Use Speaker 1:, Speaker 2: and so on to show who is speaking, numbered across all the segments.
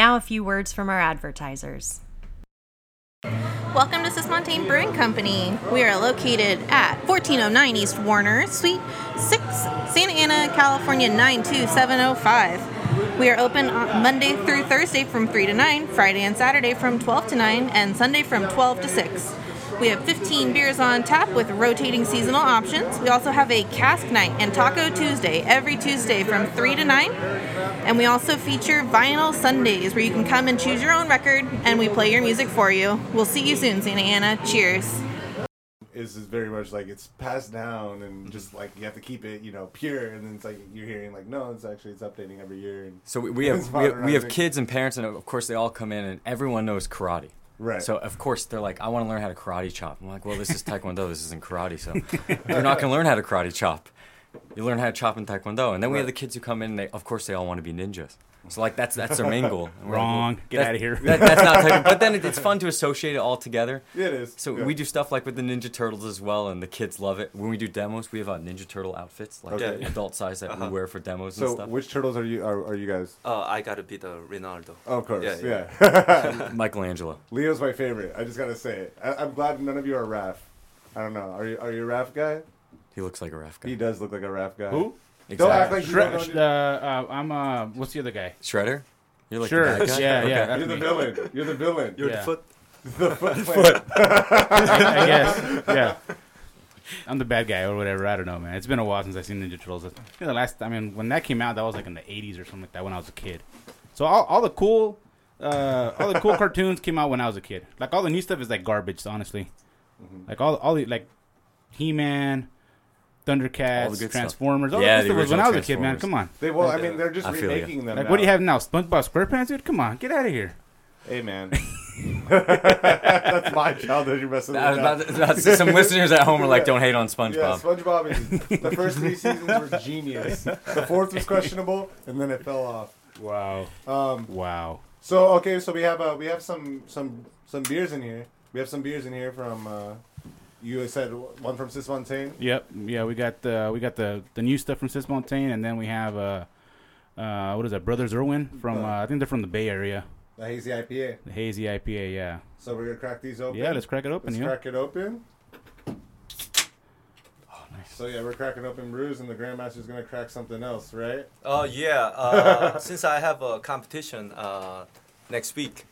Speaker 1: now a few words from our advertisers.
Speaker 2: Welcome to Cismontane Brewing Company. We are located at 1409 East Warner, Suite 6, Santa Ana, California 92705. We are open on Monday through Thursday from 3 to 9, Friday and Saturday from 12 to 9, and Sunday from 12 to 6. We have 15 beers on tap with rotating seasonal options. We also have a cask night and Taco Tuesday every Tuesday from 3 to 9. And we also feature vinyl Sundays where you can come and choose your own record and we play your music for you. We'll see you soon, Santa Ana. Cheers.
Speaker 3: Is is very much like it's passed down and just like you have to keep it, you know, pure. And then it's like you're hearing like, no, it's actually it's updating every year. And
Speaker 4: So we, we have we, have we have kids and parents, and of course they all come in, and everyone knows karate.
Speaker 3: Right.
Speaker 4: So of course they're like, I want to learn how to karate chop. I'm like, well, this is taekwondo. This isn't karate. So you're not gonna learn how to karate chop. You learn how to chop in taekwondo, and then we have the kids who come in. and They, of course, they all want to be ninjas. So like that's that's their main goal. And we're like,
Speaker 5: Wrong. Get
Speaker 4: out
Speaker 5: of here.
Speaker 4: That, that's not. Taekwondo. But then it, it's fun to associate it all together.
Speaker 3: Yeah, it is.
Speaker 4: So
Speaker 3: Yeah.
Speaker 4: we do stuff like with the Ninja Turtles as well, and the kids love it. When we do demos, we have uh, Ninja Turtle outfits, like
Speaker 3: Okay.
Speaker 4: adult size that we
Speaker 6: Uh-huh.
Speaker 4: wear for demos and
Speaker 3: So
Speaker 4: stuff.
Speaker 3: which turtles are you are, are you guys?
Speaker 6: Uh, I gotta be the Ronaldo.
Speaker 3: Oh, of course,
Speaker 6: Yeah,
Speaker 3: yeah.
Speaker 4: Michelangelo.
Speaker 3: Leo's my favorite. I just gotta say it. I, I'm glad none of you are Raph. I don't know. Are you are you a Raph guy?
Speaker 4: He looks like a ref guy.
Speaker 3: He does look like a Raph guy.
Speaker 5: Who?
Speaker 3: Don't act
Speaker 4: Exactly.
Speaker 3: like you
Speaker 5: Shred,
Speaker 3: don't
Speaker 5: sh-
Speaker 3: know.
Speaker 5: uh, uh, I'm uh, what's the other guy?
Speaker 4: Shredder? You're like
Speaker 5: Sure.
Speaker 4: the bad guy?
Speaker 5: Yeah,
Speaker 4: Okay.
Speaker 5: yeah. that's
Speaker 3: You're the
Speaker 5: me.
Speaker 3: villain. You're the villain.
Speaker 6: You're
Speaker 5: Yeah.
Speaker 6: the foot.
Speaker 3: the foot.
Speaker 5: I guess. Yeah. I'm the bad guy or whatever. I don't know, man. It's been a while since I've seen Ninja Turtles. I think the last, I mean, when that came out, that was like in the 80s or something like that when I was a kid. So all, all the cool, uh, all the cool cartoons came out when I was a kid. Like all the new stuff is like garbage, honestly.
Speaker 3: Mm-hmm.
Speaker 5: Like all, all the like, He-Man,
Speaker 4: All the
Speaker 5: Thundercats,
Speaker 4: good stuff.
Speaker 5: Transformers. All
Speaker 4: Yeah,
Speaker 5: that
Speaker 4: the
Speaker 5: stuff was when I was a kid, man. Come on.
Speaker 3: They well, I mean, they're just
Speaker 4: I feel
Speaker 3: remaking them.
Speaker 5: Like
Speaker 3: now.
Speaker 5: what do you have now? SpongeBob SquarePants, dude. Come on, get out of here.
Speaker 3: Hey man, that's my childhood. You're messing with.
Speaker 4: I was
Speaker 3: now.
Speaker 4: about to- that's- some listeners at home are like, don't hate on SpongeBob."
Speaker 3: Yeah,
Speaker 4: SpongeBob.
Speaker 3: SpongeBob is the first three seasons were genius. The fourth was questionable, and then it fell off.
Speaker 5: Wow.
Speaker 3: Um,
Speaker 5: Wow.
Speaker 3: so okay, so we have uh, we have some some some beers in here. We have some beers in here from. Uh, you said one from Cismontane.
Speaker 5: Yep. Yeah, we got the we got the the new stuff from Cismontane, and then we have uh, uh, what is that? Brothers Irwin from uh, I think they're from the Bay Area.
Speaker 3: The hazy IPA.
Speaker 5: The hazy IPA. Yeah.
Speaker 3: So we're gonna crack these open.
Speaker 5: Yeah. Let's crack it open.
Speaker 3: Let's
Speaker 5: Yeah.
Speaker 3: crack it open.
Speaker 4: Oh, nice.
Speaker 3: So yeah, we're cracking open brews, and the Grandmaster's gonna crack something else, right?
Speaker 6: Oh yeah. Uh, since I have a competition uh, next week,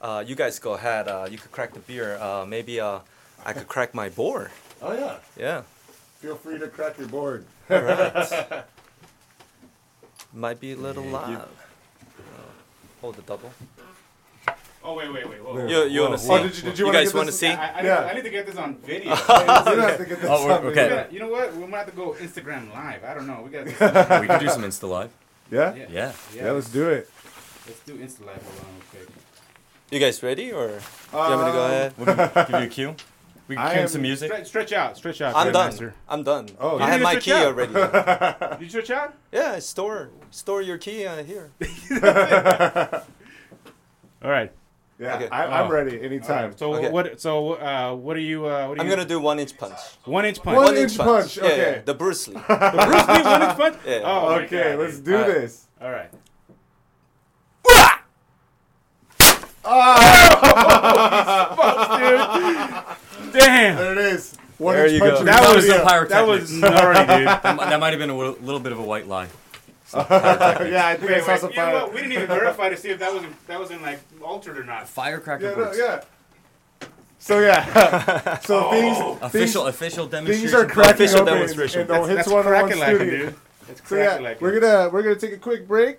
Speaker 6: uh, you guys go ahead. Uh, you could crack the beer. Uh, maybe uh, I could crack my board.
Speaker 3: Oh yeah.
Speaker 6: Yeah.
Speaker 3: Feel free to crack your board.
Speaker 6: All right. Might be a little loud. Uh, hold the double.
Speaker 5: Oh wait, wait, wait. Whoa.
Speaker 3: Yeah.
Speaker 6: You you wanna see?
Speaker 3: Oh, did you- did you wanna
Speaker 6: guys wanna see?
Speaker 5: I, I,
Speaker 3: Yeah.
Speaker 5: need, I need to get this on video.
Speaker 3: you don't have to get this
Speaker 4: Oh, we're-
Speaker 3: on
Speaker 4: okay.
Speaker 3: video.
Speaker 5: Yeah, you know what? We might have to go Instagram live. I don't know. We gotta.
Speaker 4: we can do some Insta Live.
Speaker 3: Yeah?
Speaker 5: Yeah.
Speaker 4: Yeah.
Speaker 3: Yeah, let's do it.
Speaker 5: Let's do Insta live. Hold on, okay.
Speaker 6: You guys ready or do you want me to go
Speaker 3: Um,
Speaker 6: ahead?
Speaker 4: We'll give you a cue. We can
Speaker 3: I
Speaker 4: cue
Speaker 3: am-
Speaker 4: some music.
Speaker 5: Stretch, stretch out. Stretch out.
Speaker 6: I'm done.
Speaker 5: Grandmaster.
Speaker 6: I'm done.
Speaker 3: Oh,
Speaker 6: I have
Speaker 5: need
Speaker 6: my
Speaker 5: to
Speaker 6: key
Speaker 5: switch out.
Speaker 6: already.
Speaker 5: Did you stretch out?
Speaker 6: yeah, store store your key uh, here.
Speaker 5: All right.
Speaker 3: Yeah,
Speaker 6: Okay.
Speaker 3: I, I'm
Speaker 5: Oh.
Speaker 3: ready
Speaker 5: All
Speaker 3: anytime.
Speaker 5: right. So
Speaker 6: Okay.
Speaker 5: what? So uh, what are you? Uh, what are
Speaker 6: I'm
Speaker 5: you?
Speaker 6: gonna do one inch punch.
Speaker 5: one inch punch.
Speaker 3: One inch punch,
Speaker 6: Yeah,
Speaker 3: okay.
Speaker 6: yeah, the Bruce Lee.
Speaker 5: The Bruce Lee one inch punch.
Speaker 6: Yeah.
Speaker 5: Oh, my
Speaker 3: okay,
Speaker 5: God,
Speaker 3: let's
Speaker 5: dude.
Speaker 3: do
Speaker 6: All right.
Speaker 3: this.
Speaker 5: All right. Damn.
Speaker 3: There it is. One
Speaker 6: There you go.
Speaker 3: in
Speaker 5: That
Speaker 3: the
Speaker 5: was
Speaker 3: video.
Speaker 4: some pyrotechnics.
Speaker 5: that was gnarly, dude.
Speaker 4: That, that might have been a little, little bit of a white lie.
Speaker 3: yeah, I think I
Speaker 5: Wait,
Speaker 3: saw
Speaker 5: wait,
Speaker 3: some
Speaker 5: you know
Speaker 3: fire.
Speaker 5: what? We didn't even verify to see if that was that was in like altered or not.
Speaker 4: Firecracker
Speaker 3: Yeah, no, yeah. So yeah, so things,
Speaker 4: Official,
Speaker 3: things,
Speaker 4: official
Speaker 3: things
Speaker 4: demonstration.
Speaker 3: are cracking
Speaker 6: Official
Speaker 3: open
Speaker 6: demonstration.
Speaker 3: in the
Speaker 5: That's,
Speaker 3: Hits
Speaker 5: that's
Speaker 3: 101
Speaker 5: cracking like
Speaker 3: studio.
Speaker 5: dude. It's
Speaker 3: So yeah,
Speaker 5: cracking like
Speaker 3: we're gonna we're gonna take a quick break,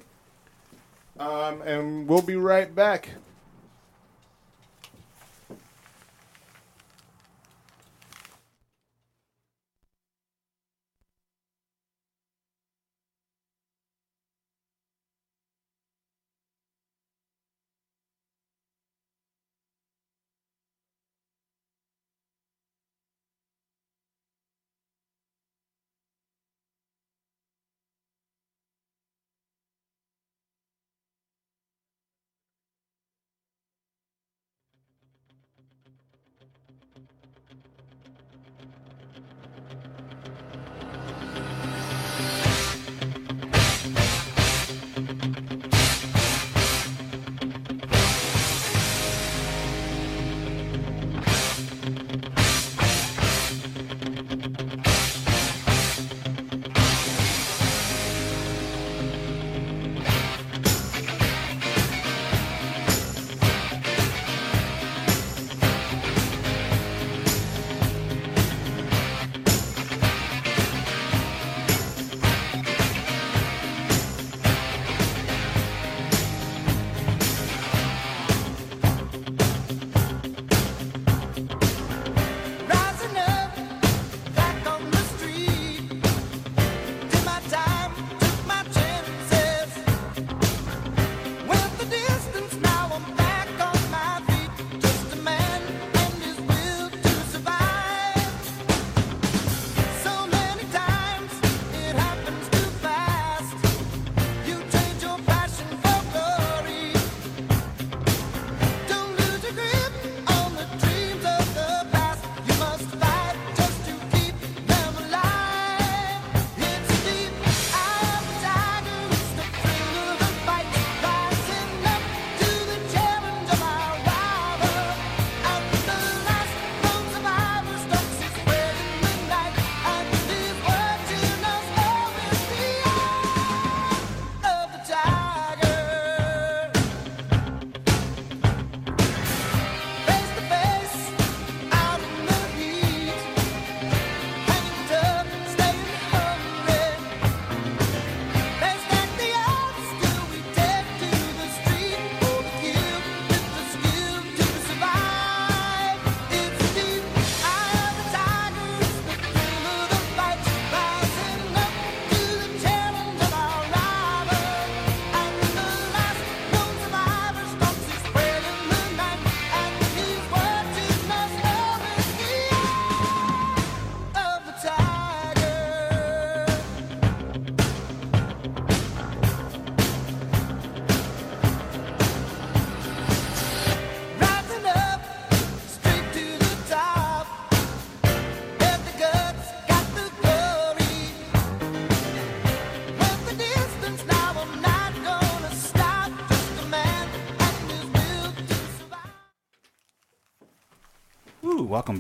Speaker 3: um, and we'll be right back.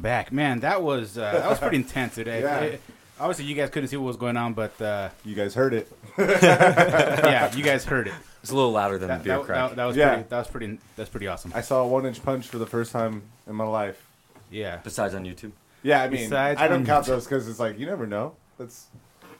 Speaker 5: Back, man. That was uh, that was pretty intense today.
Speaker 3: Yeah.
Speaker 5: It- obviously, you guys couldn't see what was going on, but uh,
Speaker 3: You guys heard it.
Speaker 5: yeah, you guys heard it.
Speaker 4: It's a little louder than
Speaker 5: That,
Speaker 4: the beer
Speaker 5: that-
Speaker 4: crack.
Speaker 5: that- that was
Speaker 3: Yeah.
Speaker 5: pretty. That was pretty. That's pretty awesome.
Speaker 3: I saw a one inch punch for the first time in my life.
Speaker 5: Yeah.
Speaker 4: Besides on YouTube.
Speaker 3: Yeah, I mean,
Speaker 5: Besides
Speaker 3: I don't count those because it's like you never know. That's.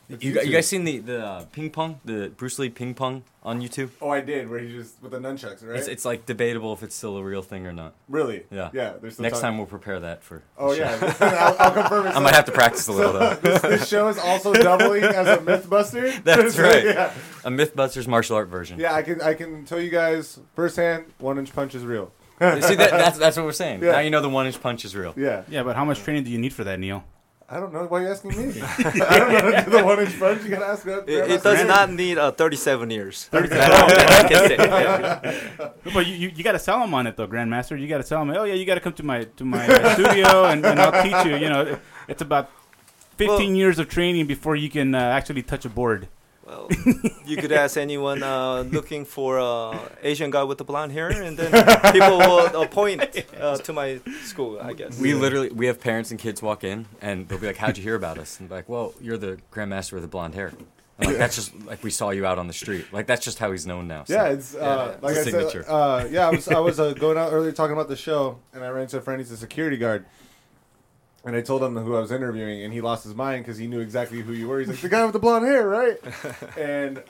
Speaker 3: That's
Speaker 4: You, you guys seen the the uh, ping pong, the Bruce Lee ping pong on YouTube?
Speaker 3: Oh, I did. Where he just with the nunchucks, right?
Speaker 4: It's, it's like debatable if it's still a real thing or not.
Speaker 3: really.
Speaker 4: Yeah.
Speaker 3: Yeah. Still
Speaker 4: Next
Speaker 3: time.
Speaker 4: time we'll prepare that for.
Speaker 3: Oh yeah, I'll, I'll confirm it.
Speaker 4: I might have to practice a little though.
Speaker 3: this, this show is also doubling as a MythBuster.
Speaker 4: That's right.
Speaker 3: yeah.
Speaker 4: A MythBusters martial art version.
Speaker 3: yeah, I can I can tell you guys firsthand, one inch punch is real.
Speaker 4: See, that, that's that's what we're saying.
Speaker 3: Yeah.
Speaker 4: Now you know the one inch punch is real.
Speaker 3: Yeah,
Speaker 5: Yeah, but how much training do you need for that, Neil?
Speaker 3: I don't know why you asking me. I don't know how to do the one inch punch. You gotta ask that.
Speaker 6: It, it does
Speaker 3: Randy.
Speaker 6: not need uh, 37 years. 37. I can say. Yeah.
Speaker 5: But you, you, you got to sell them on it though, Grandmaster. You got to sell them, oh yeah, you got to come to my to my uh, studio and, and I'll teach you. You know, it- it's about fifteen
Speaker 6: Well-
Speaker 5: years of training before you can uh, actually touch a board.
Speaker 6: Well, you could ask anyone uh, looking for uh, Asian guy with the blonde hair, and then people will appoint uh, to my school. I guess.
Speaker 4: We literally we have parents and kids walk in and they'll be like, "How'd you hear about us?" And be like, "Well, you're the grandmaster with the blonde hair." I'm like that's just like we saw you out on the street. Like that's just how he's known now. So.
Speaker 3: Yeah, it's uh, like
Speaker 4: It's
Speaker 3: I
Speaker 4: a
Speaker 3: said.
Speaker 4: signature.
Speaker 3: Uh, yeah, I was I was uh, going out earlier talking about the show, and I ran into a friend. He's a security guard, and I told him who I was interviewing, and he lost his mind because he knew exactly who you were. He's like the guy with the blonde hair, right? and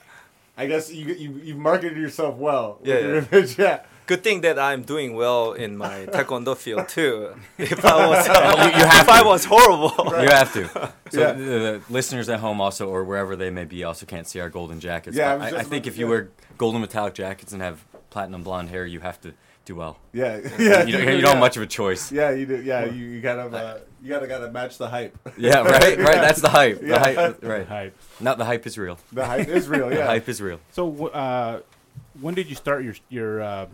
Speaker 3: I guess you you you marketed yourself well. with
Speaker 6: Yeah,
Speaker 3: your
Speaker 6: yeah.
Speaker 3: image, yeah.
Speaker 6: Good thing that I'm doing well in my taekwondo field too. If I was,
Speaker 4: You- you have
Speaker 6: if I was horrible,
Speaker 4: You have to. So
Speaker 3: Yeah.
Speaker 4: the, the listeners at home also, or wherever they may be, also can't see our golden jackets.
Speaker 3: Yeah, I
Speaker 4: But I, I, think if you wear golden metallic jackets and have platinum blonde hair, you have to do well.
Speaker 3: Yeah, yeah.
Speaker 4: You don't, you don't have much of a choice.
Speaker 3: Yeah, you do. Yeah, you, you gotta uh, you gotta gotta match the hype.
Speaker 4: Yeah, right, right. That's the hype. The
Speaker 3: Yeah.
Speaker 4: hype, right?
Speaker 5: Hype.
Speaker 4: Not the hype is real.
Speaker 3: The hype is real.
Speaker 4: The
Speaker 3: Yeah.
Speaker 4: hype is real.
Speaker 5: So, uh, when did you start your your uh,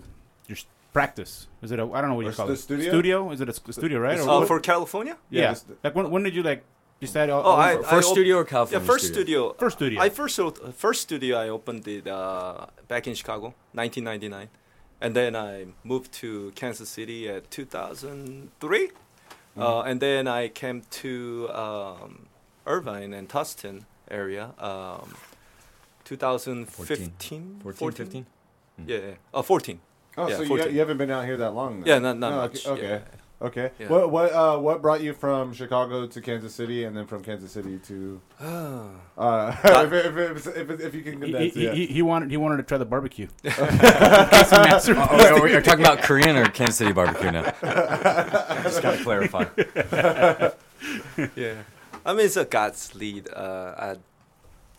Speaker 5: your s- practice? Is it a I don't know what
Speaker 3: Or
Speaker 5: you call
Speaker 3: the
Speaker 5: it.
Speaker 3: studio?
Speaker 5: Studio? Is it a s- studio, right? Or
Speaker 6: uh,
Speaker 5: what-
Speaker 6: for California.
Speaker 5: yeah.
Speaker 3: Yeah, the-
Speaker 5: like when, when did you like decide? Oh,
Speaker 6: Oh, I-
Speaker 4: For- First
Speaker 6: op-
Speaker 4: studio or
Speaker 6: Yeah,
Speaker 4: California?
Speaker 6: first studio.
Speaker 5: First studio.
Speaker 6: I first o- first studio I opened it uh, back in Chicago, 1999, and then I moved to Kansas City at 2003,
Speaker 3: Mm-hmm.
Speaker 6: uh, and then I came to um, Irvine and Tustin area, um, 2015,
Speaker 4: 14, 15?
Speaker 6: Yeah, yeah. Uh, 14.
Speaker 3: Oh,
Speaker 6: Yeah,
Speaker 3: so you,
Speaker 6: 14.
Speaker 3: you haven't been out here that long? Then.
Speaker 6: Yeah, not not
Speaker 3: Oh,
Speaker 6: much.
Speaker 3: Okay.
Speaker 6: yeah.
Speaker 3: Okay. Okay.
Speaker 6: Yeah.
Speaker 3: What what uh what brought you from Chicago to Kansas City and then from Kansas City to uh if, if, if, if you can
Speaker 5: he,
Speaker 3: condense
Speaker 5: he,
Speaker 3: it,
Speaker 5: he, he wanted he wanted to try the barbecue.
Speaker 4: Are we are talking about Korean or Kansas City barbecue now? I Just gotta clarify.
Speaker 6: yeah. I mean, it's a God's lead. Uh, I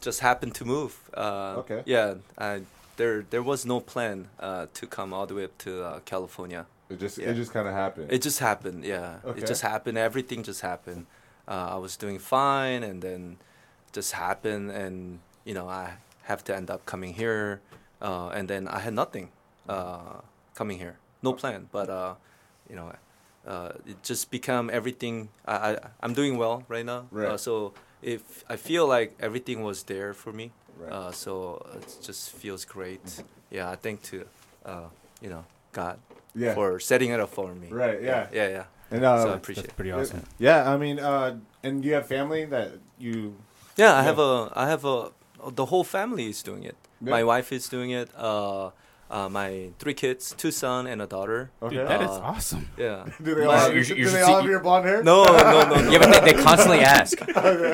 Speaker 6: just happened to move. Uh,
Speaker 3: Okay.
Speaker 6: Yeah. I, there, there was no plan uh, to come all the way up to uh, California.
Speaker 3: It just
Speaker 6: yeah.
Speaker 3: it just kind of happened.
Speaker 6: It just happened. Yeah.
Speaker 3: Okay.
Speaker 6: It just happened. Everything just happened. Uh, I was doing fine, and then just happened, and you know, I have to end up coming here, uh, and then I had nothing uh, coming here, no plan. But uh, you know, uh, it just become everything. I, I I'm doing well right now.
Speaker 3: Right.
Speaker 6: Uh, so if I feel like everything was there for me,
Speaker 3: Right.
Speaker 6: uh, so it just feels great. Yeah, I thank to uh, you know God
Speaker 3: yeah.
Speaker 6: for setting it up for me.
Speaker 3: Right, yeah.
Speaker 6: Yeah, yeah.
Speaker 3: and uh,
Speaker 6: so I appreciate
Speaker 5: That's
Speaker 6: it.
Speaker 5: pretty awesome.
Speaker 3: yeah, I mean, uh, and you have family that you.
Speaker 6: Yeah, I
Speaker 3: Yeah.
Speaker 6: have a, I have a, the whole family is doing it.
Speaker 3: Yeah.
Speaker 6: My wife is doing it. Uh, uh, my three kids, two son and a daughter.
Speaker 3: Okay.
Speaker 5: Dude, that is
Speaker 6: Uh,
Speaker 5: awesome.
Speaker 6: Yeah.
Speaker 3: do they
Speaker 6: My-
Speaker 3: all, have,
Speaker 4: You
Speaker 3: do
Speaker 4: should- you
Speaker 3: they all
Speaker 4: see-
Speaker 3: have your blonde hair?
Speaker 6: No, no, no, no.
Speaker 4: Yeah, but they, they constantly ask.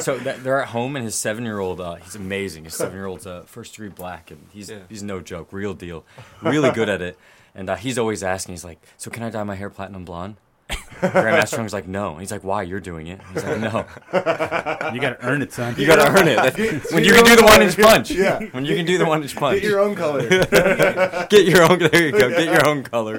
Speaker 4: So that, they're at home, and his seven-year-old, uh, he's amazing. His seven-year-old's uh, first degree black, and he's
Speaker 6: Yeah.
Speaker 4: he's no joke, real deal, really good at it. And uh, he's always asking, he's like, "So can I dye my hair platinum blonde?" Grandmaster Strong's like, "No." And he's like, "Why? You're doing it." He's like, "No,
Speaker 5: You got to earn it, son.
Speaker 4: you gotta earn it. That-
Speaker 3: Get-
Speaker 4: when you can do the one-inch punch,
Speaker 3: Yeah.
Speaker 4: When you can do the one-inch punch,
Speaker 3: Get your own color.
Speaker 4: get your own. There you go. Get your own color.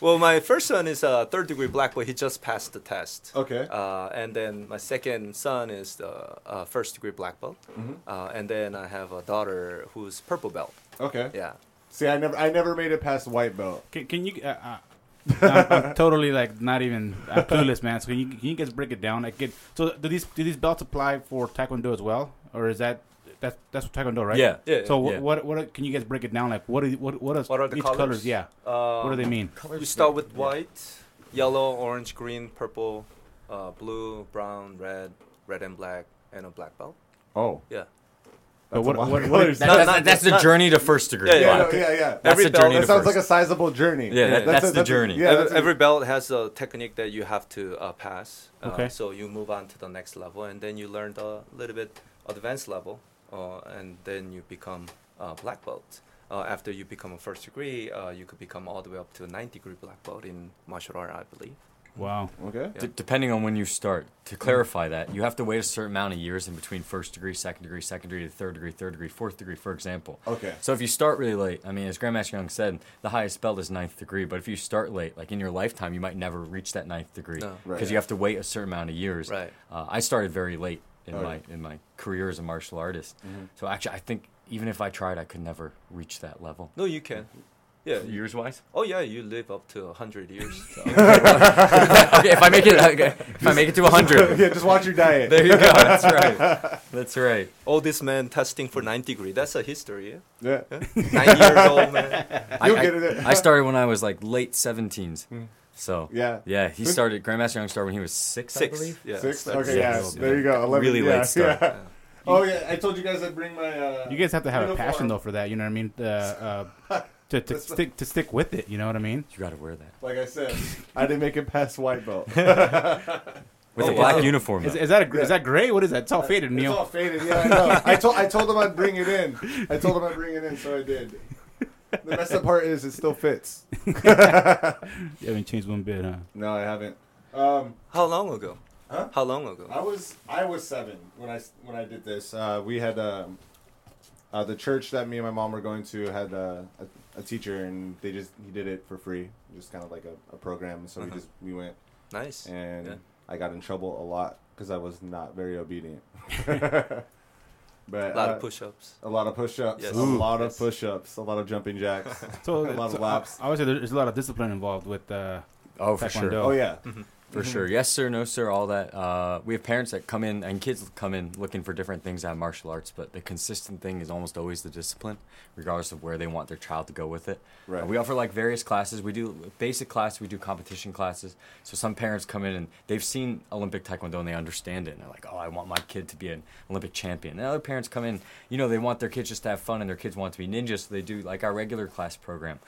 Speaker 6: Well, my first son is a third degree black belt. He just passed the test.
Speaker 3: okay.
Speaker 6: Uh, and then my second son is the uh, first degree black belt.
Speaker 3: Mm-hmm.
Speaker 6: Uh, and then I have a daughter who's purple belt.
Speaker 3: Okay.
Speaker 6: Yeah.
Speaker 3: See, I never, I never made it past white belt.
Speaker 5: Can, can you? Uh, uh, I'm, I'm totally like not even I'm clueless, man. So can you can you guys break it down? Like, get, so do these do these belts apply for Taekwondo as well, or is that that's that's what Taekwondo, right?
Speaker 4: Yeah.
Speaker 6: Yeah.
Speaker 5: So
Speaker 4: Yeah.
Speaker 5: what, what what can you guys break it down? Like what are, what what, is
Speaker 6: What are the
Speaker 5: each
Speaker 6: colors?
Speaker 5: colors? Yeah.
Speaker 6: Uh,
Speaker 5: what do they mean?
Speaker 6: You start with white, yellow, orange, green, purple, uh, blue, brown, red, red and black, and a black belt.
Speaker 3: Oh,
Speaker 6: Yeah.
Speaker 5: But
Speaker 3: That's
Speaker 5: what, what,
Speaker 3: of
Speaker 5: what,
Speaker 3: colors.
Speaker 4: That- that's,
Speaker 6: not-
Speaker 4: that's the
Speaker 6: not-
Speaker 4: journey to first degree.
Speaker 6: Yeah,
Speaker 3: yeah,
Speaker 6: yeah.
Speaker 3: no, yeah, yeah.
Speaker 4: That's
Speaker 6: Every
Speaker 4: the
Speaker 6: belt-
Speaker 4: journey
Speaker 3: That sounds
Speaker 4: first.
Speaker 3: like a sizable journey.
Speaker 4: Yeah, that- that's
Speaker 3: a-
Speaker 4: the
Speaker 3: a-
Speaker 4: journey.
Speaker 3: Yeah,
Speaker 6: every,
Speaker 3: a-
Speaker 6: every belt has a technique that you have to uh, pass. Uh,
Speaker 5: Okay.
Speaker 6: So you move on to the next level, and then you learn the little bit advanced level, uh, and then you become uh, black belt. Uh, after you become a first degree, uh, you could become all the way up to a ninth degree black belt in martial art, I believe.
Speaker 5: Wow.
Speaker 3: Okay.
Speaker 4: D- depending on when you start. To clarify that, you have to wait a certain amount of years in between first degree, second degree, second degree, to third degree, third degree, fourth degree, for example.
Speaker 3: Okay.
Speaker 4: So if you start really late, I mean, as Grandmaster Yang said, the highest belt is ninth degree. But if you start late, like in your lifetime, you might never reach that ninth degree
Speaker 6: No.
Speaker 4: because
Speaker 3: Right.
Speaker 4: you have to wait a certain amount of years.
Speaker 6: Right.
Speaker 4: Uh, I started very late in
Speaker 3: Oh,
Speaker 4: my
Speaker 3: yeah.
Speaker 4: in my career as a martial artist. So actually, I think even if I tried, I could never reach that level.
Speaker 6: No, you can. Yeah.
Speaker 4: Years wise.
Speaker 6: Oh yeah, you live up to hundred years. So.
Speaker 4: okay, if I make it, okay, if I make it to hundred,
Speaker 3: yeah, just watch your diet.
Speaker 4: there you go. That's right. That's right.
Speaker 6: All this man testing for ninth degree. That's a history. Yeah?
Speaker 3: Yeah.
Speaker 6: Nine years old man.
Speaker 4: I,
Speaker 3: You'll
Speaker 4: I-
Speaker 3: get it.
Speaker 4: I started when I was like late 17s. So
Speaker 3: Yeah.
Speaker 4: yeah, he started Grandmaster Yang started when he was six, I
Speaker 6: Six.
Speaker 4: believe.
Speaker 6: Yeah.
Speaker 3: Six.
Speaker 6: That's-
Speaker 3: Okay. Yeah.
Speaker 4: Six.
Speaker 3: There you go. Eleven.
Speaker 4: Really
Speaker 3: yeah,
Speaker 4: late start.
Speaker 3: Yeah. Oh yeah. I told you guys I'd bring my. Uh,
Speaker 5: You guys have to have a
Speaker 3: uniform.
Speaker 5: passion though for that. You know what I mean? Uh, uh, to to stick to stick with it. You know what I mean?
Speaker 4: You got to wear that
Speaker 3: Like I said, I didn't make it past white belt.
Speaker 4: with
Speaker 6: Oh,
Speaker 4: a black
Speaker 6: wow.
Speaker 4: uniform.
Speaker 5: Is,
Speaker 4: though.
Speaker 5: is that a, gr is that gray? What is that? It's all faded, Neil.
Speaker 3: It's
Speaker 5: Neil.
Speaker 3: all faded. Yeah, I know. I told I told them I'd bring it in. I told them I'd bring it in, so I did. The best up part is it still fits.
Speaker 5: You haven't changed one bit, huh?
Speaker 3: No, I haven't. Um,
Speaker 6: How long ago?
Speaker 3: Huh?
Speaker 6: How long ago?
Speaker 3: I was I was seven when I when I did this. Uh, we had um, uh, the church that me and my mom were going to had uh, a, a teacher, and they just he did it for free, just kind of like a, a program. So we
Speaker 6: Uh-huh.
Speaker 3: just we went,
Speaker 6: Nice.
Speaker 3: and
Speaker 6: Yeah.
Speaker 3: I got in trouble a lot because I was not very obedient. but
Speaker 6: A lot
Speaker 3: uh,
Speaker 6: of push-ups.
Speaker 3: a lot of push-ups,
Speaker 6: Yes.
Speaker 3: a lot
Speaker 6: Yes.
Speaker 3: of push-ups, a lot of jumping jacks.
Speaker 5: So,
Speaker 3: A lot of laps.
Speaker 5: I, I would say there's a lot of discipline involved with uh,
Speaker 4: oh, for
Speaker 5: Taekwondo.
Speaker 4: sure.
Speaker 3: oh yeah,
Speaker 4: For sure. Yes, sir. No, sir. All that. Uh, we have parents that come in and kids come in looking for different things out of martial arts, but the consistent thing is almost always the discipline, regardless of where they want their child to go with it.
Speaker 3: Right.
Speaker 4: Uh, we offer like various classes. We do basic class. We do competition classes. So some parents come in and they've seen Olympic Taekwondo and they understand it. And they're like, oh, I want my kid to be an Olympic champion. And other parents come in, you know, they want their kids just to have fun and their kids want to be ninjas. So they do like our regular class program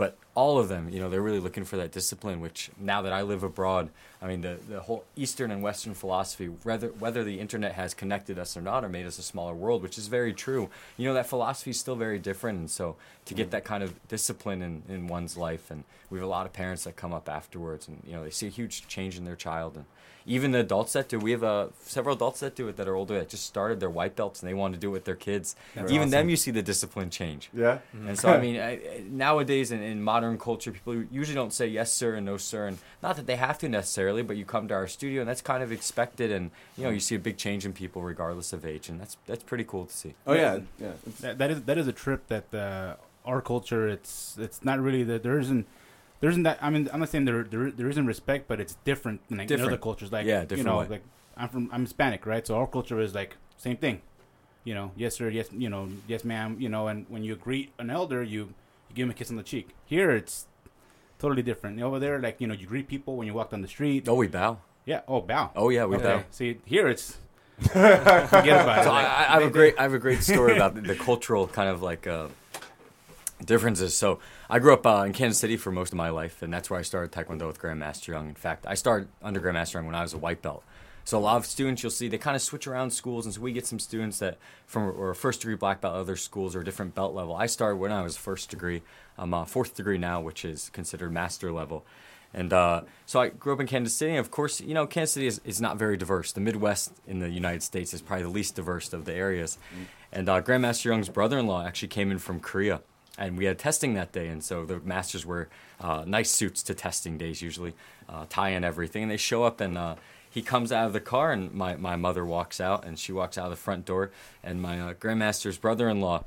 Speaker 4: but all of them, you know, they're really looking for that discipline. Which now that I live abroad, I mean, the the whole Eastern and Western philosophy, whether whether the internet has connected us or not, or made us a smaller world, which is very true. You know, that philosophy is still very different, and so to get that kind of discipline in in one's life, and we have a lot of parents that come up afterwards, and you know, they see a huge change in their child, and even the adults that do. We have uh, several adults that do it that are older that just started their white belts and they want to do it with their kids.
Speaker 5: That's
Speaker 4: even them, you see the discipline change.
Speaker 3: yeah.
Speaker 4: And so, I mean, I- nowadays in, in modern culture, people usually don't say yes, sir, and no, sir. And not that they have to necessarily, but you come to our studio, and that's kind of expected. And, you know, you see a big change in people regardless of age. And that's that's pretty cool to see.
Speaker 3: Oh yeah, yeah. It's-
Speaker 5: That, that is that is a trip that uh, our culture. It's it's not really that there isn't there isn't that. I mean, I'm not saying there there, there isn't respect, but it's different than like, in
Speaker 4: Different.
Speaker 5: other cultures. Like
Speaker 4: Yeah,
Speaker 5: you know,
Speaker 4: way.
Speaker 5: like I'm from I'm Hispanic, right? So our culture is like same thing. You know, yes sir, yes you know, yes ma'am. You know, and when you greet an elder, you you give him a kiss on the cheek. Here it's totally different. Over there, like you know, you greet people when you walk down the street.
Speaker 4: Oh, we bow.
Speaker 5: Yeah. Oh, bow.
Speaker 4: Oh, yeah, we
Speaker 5: okay.
Speaker 4: bow.
Speaker 5: See, here it's forget about it.
Speaker 4: So I,
Speaker 5: Like,
Speaker 4: I I have a great I have a great story about the, the cultural kind of like uh, differences. So I grew up uh, in Kansas City for most of my life, and that's where I started Taekwondo with Grandmaster Yang. In fact, I started under Grandmaster Yang when I was a white belt. So a lot of students you'll see they kind of switch around schools, and so we get some students that from or first degree black belt, other schools or different belt level. I started when I was first degree. I'm a fourth degree now, which is considered master level. And uh, so I grew up in Kansas City. And of course, you know, Kansas City is, is not very diverse. The Midwest in the United States is probably the least diverse of the areas. And uh, Grandmaster Yang's brother-in-law actually came in from Korea, and we had testing that day. And so the masters wear uh, nice suits to testing days usually, uh, tie and everything. And they show up, and uh, he comes out of the car, and my, my mother walks out, and she walks out of the front door, and my uh, Grandmaster's brother-in-law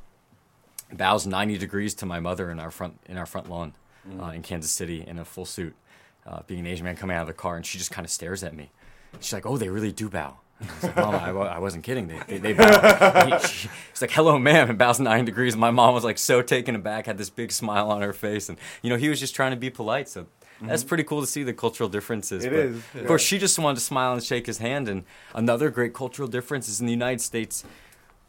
Speaker 4: bows 90 degrees to my mother in our front in our front lawn uh, in Kansas City in a full suit, uh, being an Asian man coming out of the car, and she just kind of stares at me. She's like, "Oh, they really do bow." And I was like, "Mom, I, wasn't kidding. They they, they bow." He- she- She's like, "Hello, ma'am," and bows 90 degrees. My mom was like so taken aback, had this big smile on her face, and you know he was just trying to be polite. So that's mm-hmm. pretty cool to see the cultural differences.
Speaker 3: It
Speaker 4: but
Speaker 3: is,
Speaker 4: Of
Speaker 3: yeah.
Speaker 4: course, she just wanted to smile and shake his hand. And another great cultural difference is in the United States,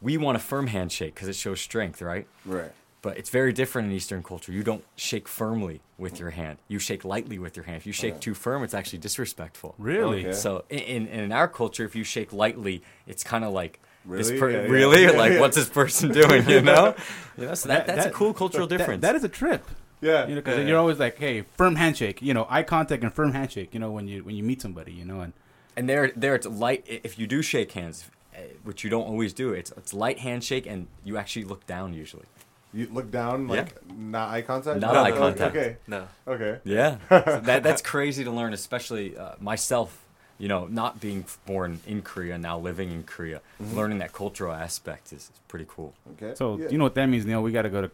Speaker 4: we want a firm handshake because it shows strength, right?
Speaker 3: Right.
Speaker 4: But it's very different in Eastern culture. You don't shake firmly with your hand. You shake lightly with your hand. If you shake too firm, it's actually disrespectful.
Speaker 5: Really?
Speaker 3: Okay.
Speaker 4: So in, in in our culture, if you shake lightly, it's kind of like this
Speaker 3: Really?
Speaker 4: per-
Speaker 3: Yeah, yeah.
Speaker 4: really
Speaker 3: Yeah,
Speaker 4: like
Speaker 3: yeah.
Speaker 4: what's this person doing? You know, you know. So that, that's a cool cultural
Speaker 5: That-
Speaker 4: difference.
Speaker 5: that is a trip.
Speaker 3: Yeah.
Speaker 5: You know, because
Speaker 3: yeah,
Speaker 5: you're always like, hey, firm handshake. You know, eye contact and firm handshake. You know, when you when you meet somebody. You know, and
Speaker 4: and there there it's light. If you do shake hands, eh, which you don't always do, it's it's light handshake, and you actually look down usually.
Speaker 3: You look down, like not eye contact.
Speaker 4: Not
Speaker 3: Oh,
Speaker 4: eye
Speaker 3: okay,
Speaker 4: contact.
Speaker 3: Okay.
Speaker 6: No.
Speaker 3: Okay.
Speaker 4: Yeah, so that that's crazy to learn, especially uh, myself. You know, not being born in Korea, now living in Korea, learning that cultural aspect is, is pretty cool.
Speaker 3: Okay.
Speaker 5: so
Speaker 3: Yeah.
Speaker 5: you know what that means, Neil. We got to go to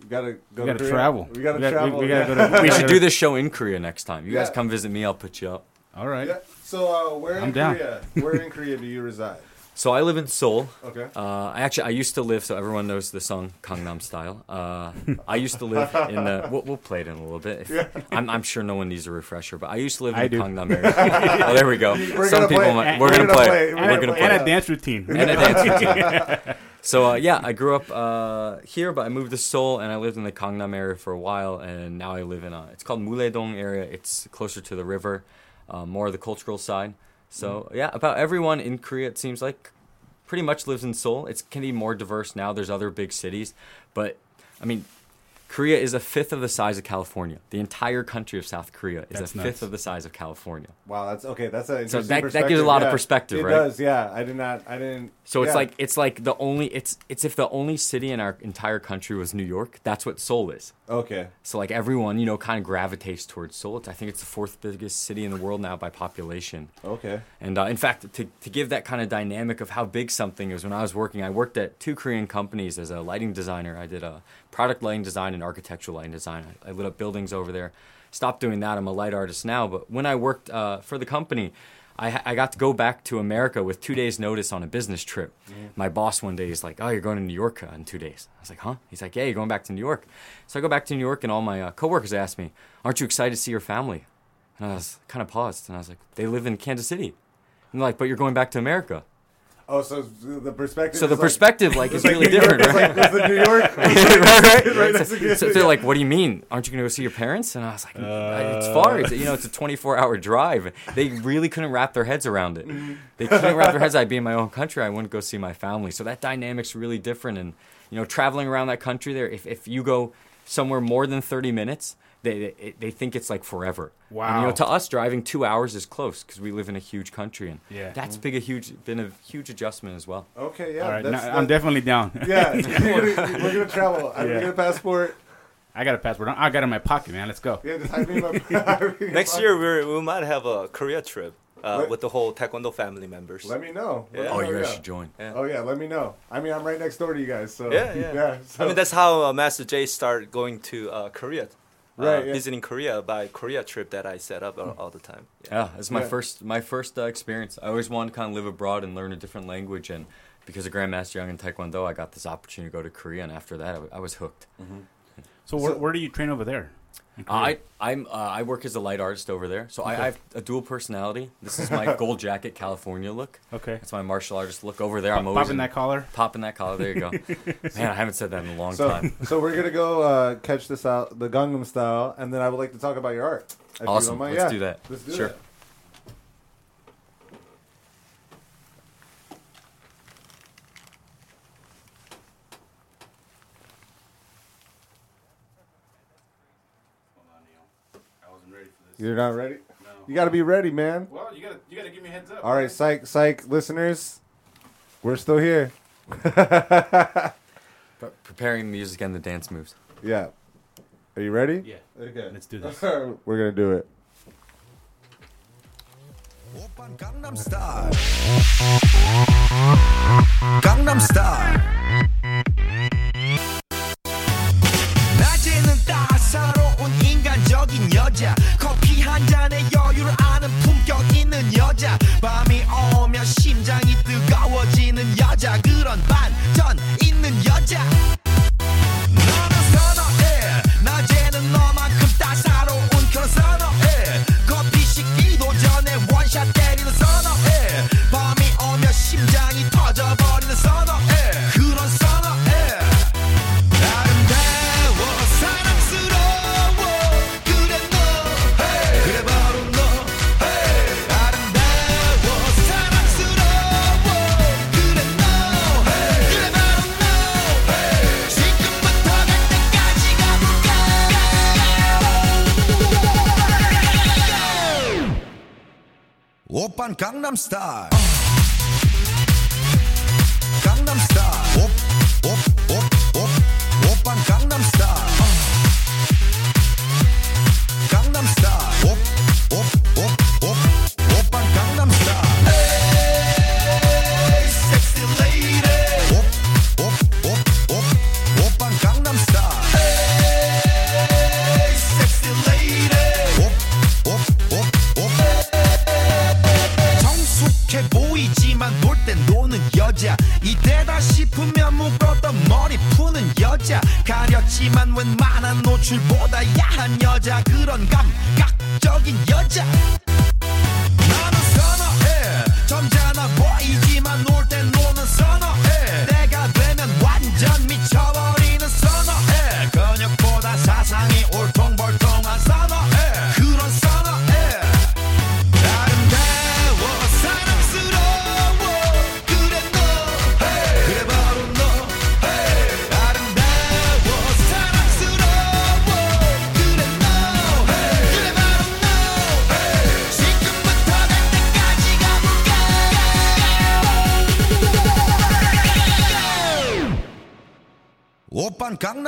Speaker 3: we gotta go
Speaker 5: we got to
Speaker 3: Korea.
Speaker 5: travel.
Speaker 3: We gotta
Speaker 5: we gotta,
Speaker 3: travel.
Speaker 5: We, we gotta go to.
Speaker 4: We should do this show in Korea next time. You guys come visit me, I'll put you up.
Speaker 5: All right.
Speaker 3: Yeah. So uh, where in
Speaker 5: I'm down.
Speaker 3: Korea? Where in Korea do you reside?
Speaker 4: So I live in Seoul.
Speaker 3: Okay.
Speaker 4: Uh, I actually I used to live, so everyone knows the song Gangnam Style. Uh, I used to live in the. We'll, we'll play it in a little bit. If, I'm, I'm sure no one needs a refresher, but I used to live in
Speaker 5: I
Speaker 4: the
Speaker 5: do.
Speaker 4: Gangnam area. oh, there we go.
Speaker 3: We're
Speaker 4: Some people
Speaker 3: play
Speaker 4: might.
Speaker 5: We're
Speaker 4: We're, gonna,
Speaker 3: gonna
Speaker 4: play.
Speaker 3: play
Speaker 4: it.
Speaker 3: it.
Speaker 4: We're gonna
Speaker 5: a,
Speaker 4: play.
Speaker 5: and a dance routine.
Speaker 4: and a dance routine. So uh, yeah, I grew up uh, here, but I moved to Seoul, and I lived in the Gangnam area for a while, and now I live in a. It's called Mullae-dong area. It's closer to the river, uh, more of the cultural side. So yeah, about everyone in Korea, it seems like, pretty much lives in Seoul. It's can be more diverse now. There's other big cities, but I mean. Korea is a fifth of the size of California. The entire country of South Korea is
Speaker 5: That's
Speaker 4: a fifth of the size of California.
Speaker 3: Wow, that's okay. That's an
Speaker 4: So
Speaker 3: interesting
Speaker 4: that- that gives a lot of perspective,
Speaker 3: it
Speaker 4: right?
Speaker 3: does, yeah. I did not. I didn't.
Speaker 4: So it's like it's like the only it's it's if the only city in our entire country was New York, that's what Seoul is.
Speaker 3: Okay.
Speaker 4: So like everyone, you know, kind of gravitates towards Seoul. I think it's the fourth biggest city in the world now by population.
Speaker 3: Okay.
Speaker 4: And uh, in fact, to, to give that kind of dynamic of how big something is, when I was working, I worked at two Korean companies as a lighting designer. I did a product lighting design and architectural lighting design. I, I lit up buildings over there. Stopped doing that. I'm a light artist now. But when I worked uh, for the company, I, I got to go back to America with two days' notice on a business trip. My boss one day is like, "Oh, you're going to New York uh, in two days." I was like, "Huh?" He's like, "Yeah, you're going back to New York." So I go back to New York, and all my uh, coworkers asked me, "Aren't you excited to see your family?" And I was kind of paused, and I was like, "They live in Kansas City." And they're like, "But you're going back to America."
Speaker 3: Oh, so the perspective.
Speaker 4: So the
Speaker 3: like-
Speaker 4: perspective, like, is really different, right?
Speaker 3: like- the New York.
Speaker 4: right, right.
Speaker 3: Right, that's
Speaker 4: So they're like, "What do you mean? Aren't you going to go see your parents?" And I was like, "It's far. It's, you know, it's a 24-hour drive." They really couldn't wrap their heads around it. They couldn't wrap their heads. I'd be in my own country. I wouldn't go see my family. So that dynamic's really different. And you know, traveling around that country, there, if if you go somewhere more than 30 minutes, they they, they think it's like forever. And, you know,
Speaker 5: Wow.
Speaker 4: to us, driving two hours is close because we live in a huge country, and
Speaker 5: Yeah.
Speaker 4: that's big a huge been a huge adjustment as well.
Speaker 3: Okay, yeah.
Speaker 5: All right.
Speaker 3: that's,
Speaker 5: no,
Speaker 3: that's,
Speaker 5: I'm definitely down.
Speaker 3: Yeah, we're gonna, we're gonna travel. I'm
Speaker 5: Yeah.
Speaker 3: gonna get a passport.
Speaker 5: I got a passport. I got it in my pocket, man. Let's go.
Speaker 3: Yeah, just hide me in my. hide me in
Speaker 6: Next
Speaker 3: my-
Speaker 6: year we we might have a Korea trip uh, with the whole Taekwondo family members.
Speaker 3: Let me know. Let
Speaker 6: Yeah.
Speaker 3: me
Speaker 4: Oh, you guys
Speaker 3: yeah.
Speaker 4: should join.
Speaker 6: Yeah.
Speaker 3: Oh yeah, let me know. I mean, I'm right next door to you guys, so
Speaker 6: Yeah, yeah.
Speaker 3: yeah. So,
Speaker 6: I mean, that's how uh, Master Jay started going to uh, Korea. Uh,
Speaker 3: Right, yeah.
Speaker 6: Visiting Korea by Korea trip that I set up all, all the time.
Speaker 4: Yeah, it's my
Speaker 3: Yeah.
Speaker 4: first my first uh, experience. I always wanted to kind of live abroad and learn a different language, and because of Grandmaster Yang in Taekwondo, I got this opportunity to go to Korea, and after that, I, w- I was hooked.
Speaker 5: So where,
Speaker 3: So-
Speaker 5: where do you train over there? In
Speaker 4: Uh, I I'm uh, I work as a light artist over there, so I, I have a dual personality. This is my gold jacket California look.
Speaker 5: okay.
Speaker 4: That's my martial artist look over there. I'm always
Speaker 5: Popping
Speaker 4: in-
Speaker 5: that collar.
Speaker 4: popping that collar. There you go. Man, I haven't said that in a long
Speaker 3: so,
Speaker 4: time.
Speaker 3: so we're gonna go uh, catch this out, the Gangnam style, and then I would like to talk about your art. if you
Speaker 4: Awesome. Let's
Speaker 3: Yeah,
Speaker 4: do that.
Speaker 3: Let's do
Speaker 4: Sure.
Speaker 3: that.
Speaker 5: I wasn't ready for this.
Speaker 3: You're not ready.
Speaker 5: No.
Speaker 3: You got to be ready, man.
Speaker 5: Well, you gotta you gotta give me a heads up.
Speaker 3: All right, psych, psych, listeners, we're still here.
Speaker 4: Pre- preparing the music and the dance moves.
Speaker 3: Yeah. Are you ready?
Speaker 5: Yeah.
Speaker 3: Okay.
Speaker 5: Let's do this.
Speaker 3: we're gonna do it.
Speaker 7: 오빤 강남 스타일 강남 스타일 낮에는 따사로운 인간적인 여자 잔에 여유를 아는 품격 있는 여자. 밤이 오면 심장이 뜨거워지는 여자. 그런 반전 있는 여자 von Gangnam Style.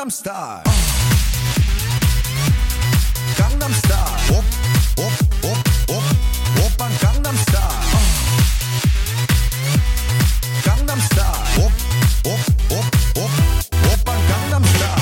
Speaker 7: Gangnam Style. Gangnam Style. Op, op, op, op. oppa, Gangnam Style. Gangnam Style. Op, op, op, op. oppa, Gangnam Style.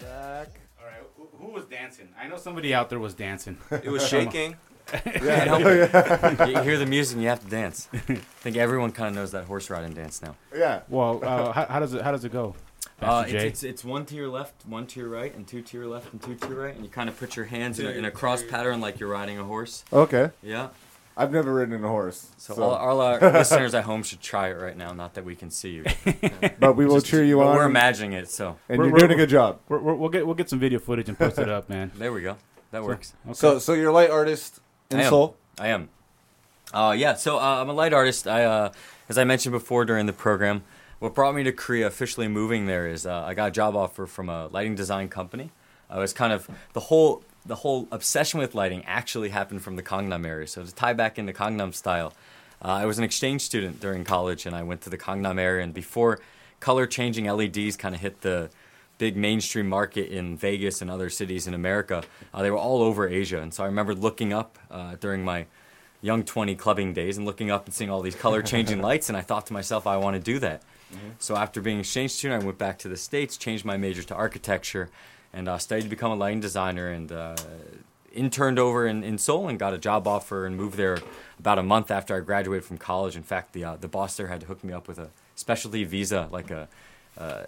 Speaker 7: Back.
Speaker 5: All right, who was dancing? I know somebody out there was dancing.
Speaker 6: It was shaking.
Speaker 4: you hear the music and you have to dance. I think everyone kind of knows that horse riding dance now.
Speaker 3: Yeah.
Speaker 5: Well, uh, how, how does it how does it go?
Speaker 4: Uh, it's, it's, it's one to your left, one to your right, and two to your left and two to your right, and you kind of put your hands in a, in a cross pattern like you're riding a horse.
Speaker 3: Okay.
Speaker 4: Yeah.
Speaker 3: I've never ridden a horse,
Speaker 4: So,
Speaker 3: so,
Speaker 4: all, all our listeners at home should try it right now. Not that we can see you,
Speaker 3: but we will cheer you
Speaker 4: but
Speaker 3: on,
Speaker 4: we're imagining it. So
Speaker 3: and
Speaker 5: We're-
Speaker 3: you're
Speaker 5: we're-
Speaker 3: doing a good job.
Speaker 5: We're, we're, we'll get we'll get some video footage and post it up, man.
Speaker 4: there we go. That works.
Speaker 5: Okay.
Speaker 3: So, so you're a light artist in
Speaker 4: I am.
Speaker 3: Seoul.
Speaker 4: I am. Uh, yeah, so uh, I'm a light artist. I, uh, as I mentioned before during the program, what brought me to Korea, officially moving there, is uh, I got a job offer from a lighting design company. I was kind of the whole the whole obsession with lighting actually happened from the Gangnam area. So to tie back into Gangnam style, uh, I was an exchange student during college, and I went to the Gangnam area. And before color changing LEDs kind of hit the big mainstream market in Vegas and other cities in America, uh, they were all over Asia. And so I remember looking up uh, during my young 20 clubbing days and looking up and seeing all these color changing lights and I thought to myself I want to do that. So after being an exchange student I went back to the states, changed my major to architecture and uh, studied to become a lighting designer and uh, interned over in, in Seoul and got a job offer and moved there about a month after I graduated from college. In fact, the uh, the boss there had to hook me up with a specialty visa like a uh,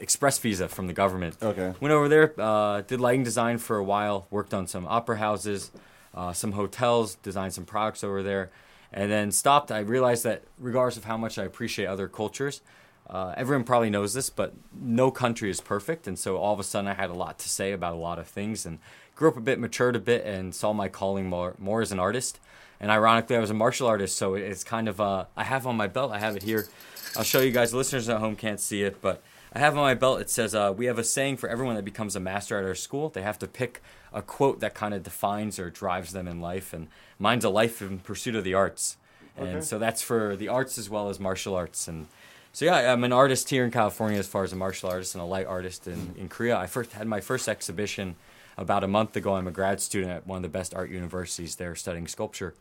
Speaker 4: express visa from the government.
Speaker 3: Okay.
Speaker 4: Went over there, uh, did lighting design for a while, worked on some opera houses, uh, some hotels, designed some products over there, and then stopped. I realized that regardless of how much I appreciate other cultures, uh, everyone probably knows this, but no country is perfect. And so all of a sudden I had a lot to say about a lot of things and grew up a bit, matured a bit, and saw my calling more, more as an artist. And ironically, I was a martial artist, so it's kind of, uh, I have on my belt, I have it here. I'll show you guys, listeners at home can't see it, but I have on my belt, it says, uh, we have a saying for everyone that becomes a master at our school. They have to pick a quote that kind of defines or drives them in life. And mine's a life in pursuit of the arts. And so that's for the arts as well as martial arts. And so, yeah, I'm an artist here in California as far as a martial artist and a light artist in, in Korea. I first had my first exhibition about a month ago. I'm a grad student at one of the best art universities there studying sculpture.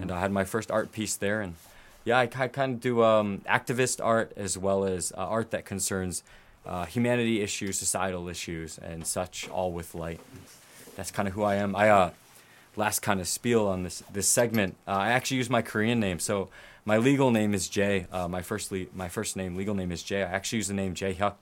Speaker 4: And I had my first art piece there. And yeah, I, kind of do um, activist art as well as uh, art that concerns uh, humanity issues, societal issues, and such, all with light. That's kind of who I am. I uh, last kind of spiel on this this segment. Uh, I actually use my Korean name, so my legal name is Jay. Uh, my first le- my first name, legal name is Jay. I actually use the name Jay Hyuk.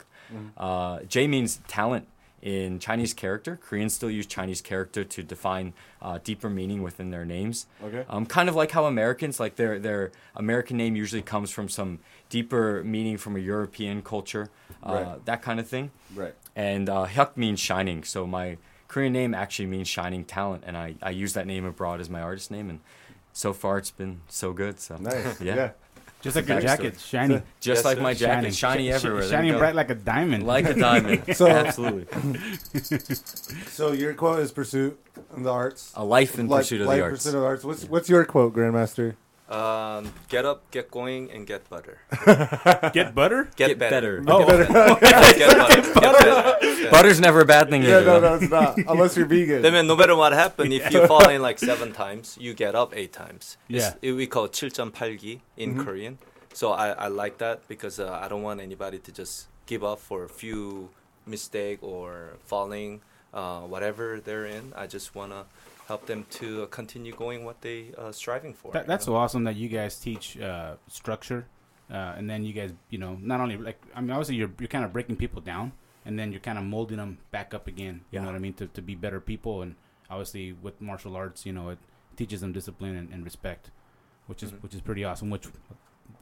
Speaker 4: Uh, Jay means talent in Chinese character. Koreans still use Chinese character to define uh, deeper meaning within their names.
Speaker 3: Okay.
Speaker 4: Um, kind of like how Americans, like their their American name usually comes from some deeper meaning from a European culture, uh,
Speaker 3: Right.
Speaker 4: that kind of thing.
Speaker 3: Right.
Speaker 4: And uh, Hyuk means shining. So my Korean name actually means shining talent, and I, I use that name abroad as my artist name, and so far it's been so good. So
Speaker 3: Nice.
Speaker 4: yeah.
Speaker 3: yeah.
Speaker 5: Just like your
Speaker 4: Backstory.
Speaker 5: jacket, shiny,
Speaker 4: Just
Speaker 6: Yes,
Speaker 4: like my jacket, shiny,
Speaker 5: Sh- sh-
Speaker 4: everywhere. There
Speaker 5: shiny
Speaker 4: you
Speaker 5: and
Speaker 4: go.
Speaker 5: bright like a diamond.
Speaker 4: like a diamond.
Speaker 3: So-
Speaker 4: Absolutely.
Speaker 3: So your quote is pursuit in the arts.
Speaker 4: A life in
Speaker 3: Life-
Speaker 4: pursuit of
Speaker 3: life
Speaker 4: the arts.
Speaker 3: pursuit of the arts. What's what's your quote, Grandmaster?
Speaker 6: Um, get up, get going, and get better.
Speaker 5: get butter.
Speaker 6: Get,
Speaker 4: Get
Speaker 6: better.
Speaker 4: better.
Speaker 5: Oh,
Speaker 6: Get better. Get better. Yeah.
Speaker 4: Butter's never a bad thing
Speaker 3: Yeah,
Speaker 4: either.
Speaker 3: no,
Speaker 4: though.
Speaker 3: no, it's not. Unless you're vegan.
Speaker 6: Then no matter what happened, if you fall in like seven times, you get up eight times. It's-
Speaker 5: Yeah.
Speaker 6: it, we call it 7.8기 in
Speaker 3: Mm-hmm.
Speaker 6: Korean. So I, I like that because uh, I don't want anybody to just give up for a few mistake or falling, uh, whatever they're in. I just want to help them to uh, continue going what they uh, striving for.
Speaker 5: That, that's
Speaker 6: know?
Speaker 5: so awesome that you guys teach uh, structure, uh, and then you guys, you know, not only like I mean, obviously you're you're kind of breaking people down, and then you're kind of molding them back up again. You know what I mean? To to be better people, and obviously with martial arts, you know, it teaches them discipline and, and respect, which is
Speaker 6: Mhm.
Speaker 5: which is pretty awesome. Which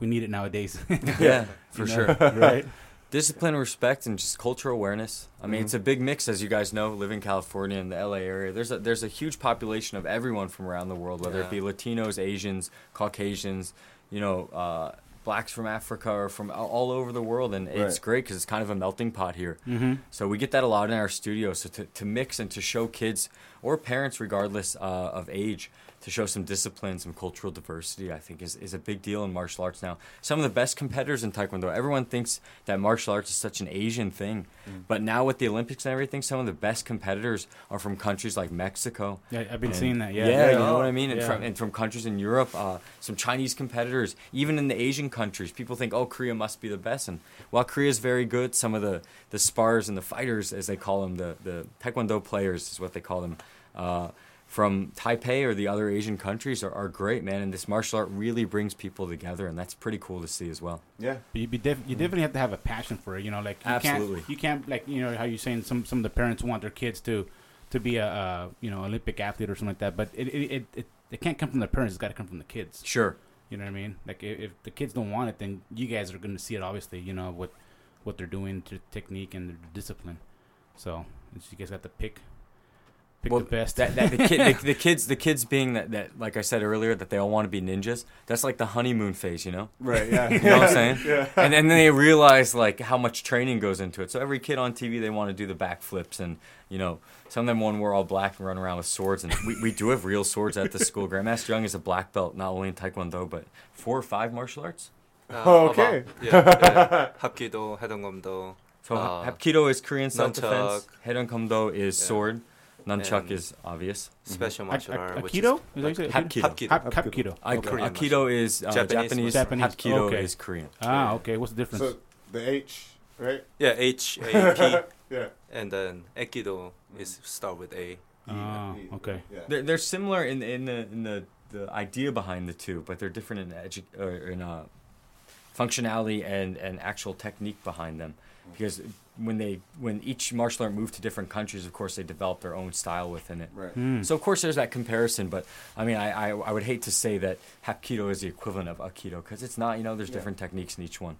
Speaker 5: we need it nowadays.
Speaker 4: Yeah, for sure.
Speaker 5: right?
Speaker 4: Discipline, respect, and just cultural awareness. I mean, it's a big mix, as you guys know. living in California and the LA area. There's a there's a huge population of everyone from around the world, whether it be Latinos, Asians, Caucasians, you know, uh, blacks from Africa or from all- over the world, and it's great because it's kind of a melting pot here.
Speaker 5: Mm-hmm.
Speaker 4: So we get that a lot in our studio. So to, to mix and to show kids or parents, regardless uh, of age, to show some discipline, some cultural diversity, I think is, is a big deal in martial arts now. Some of the best competitors in Taekwondo, everyone thinks that martial arts is such an Asian thing. But now with the Olympics and everything, some of the best competitors are from countries like Mexico.
Speaker 5: Yeah, I've been
Speaker 4: and-
Speaker 5: seeing that. Yeah,
Speaker 4: Yeah, you know what I mean? And,
Speaker 5: Yeah.
Speaker 4: from, and from countries in Europe, uh, some Chinese competitors, even in the Asian countries, people think, oh, Korea must be the best. And while Korea is very good, some of the, the spars and the fighters, as they call them, the, the Taekwondo players is what they call them, uh, from Taipei or the other Asian countries are, are great, man. And this martial art really brings people together, and that's pretty cool to see as well.
Speaker 3: Yeah.
Speaker 5: But you, be def- you definitely have to have a passion for it. You know, like you
Speaker 4: Absolutely.
Speaker 5: can't you can't like you know how you're saying some some of the parents want their kids to to be a uh, you know Olympic athlete or something like that, but it it, it, it, it can't come from the parents. It's got to come from the kids.
Speaker 4: Sure.
Speaker 5: You know what I mean? Like if, if the kids don't want it, then you guys are going to see it. Obviously, you know what what they're doing, their technique and their discipline. So you guys got to pick Pick
Speaker 4: well,
Speaker 5: the best.
Speaker 4: that, that the, kid, the, the, kids, the kids being that, that, like I said earlier, that they all want to be ninjas. That's like the honeymoon phase, you know?
Speaker 3: Right. Yeah.
Speaker 4: you know what I'm saying?
Speaker 3: Yeah.
Speaker 4: And, and then they realize like how much training goes into it. So every kid on TV, they want to do the backflips and you know some of them want to wear all black and run around with swords. And we, we do have real swords at the school. Grandmaster Yang is a black belt, not only in Taekwondo but four or five martial arts.
Speaker 6: Uh,
Speaker 3: oh, okay.
Speaker 6: Hapkido, 예. 합기도,
Speaker 4: So
Speaker 6: uh,
Speaker 4: Hapkido is Korean
Speaker 6: self-defense.
Speaker 4: Headon is
Speaker 6: yeah.
Speaker 4: sword. Nunchuck is obvious.
Speaker 6: special
Speaker 5: A-
Speaker 6: martial
Speaker 5: a-
Speaker 6: art. which
Speaker 5: Aikido?
Speaker 6: is
Speaker 5: Is that what you said?
Speaker 4: Hapkido.
Speaker 6: Hapkido.
Speaker 5: Hap- Hapkido.
Speaker 4: I,
Speaker 6: Korean
Speaker 4: Aikido is uh,
Speaker 6: Japanese
Speaker 4: Japanese.
Speaker 5: Japanese.
Speaker 4: Hapkido
Speaker 5: Okay.
Speaker 4: is Korean.
Speaker 5: Ah, okay. What's the difference?
Speaker 3: So the H, right?
Speaker 6: Yeah, H A P,
Speaker 3: Yeah.
Speaker 6: and then Aikido is start with A.
Speaker 5: Ah, okay.
Speaker 3: Yeah.
Speaker 4: They're, they're similar in in the in the, the idea behind the two, but they're different in edu- or in uh, functionality and, and actual technique behind them. Because when they when each martial art moved to different countries, of course they developed their own style within it.
Speaker 3: Right.
Speaker 5: Hmm.
Speaker 4: So of course there's that comparison, but I mean I, I, I would hate to say that Hapkido is the equivalent of Aikido because it's not. You know, there's
Speaker 3: Yeah.
Speaker 4: different techniques in each one.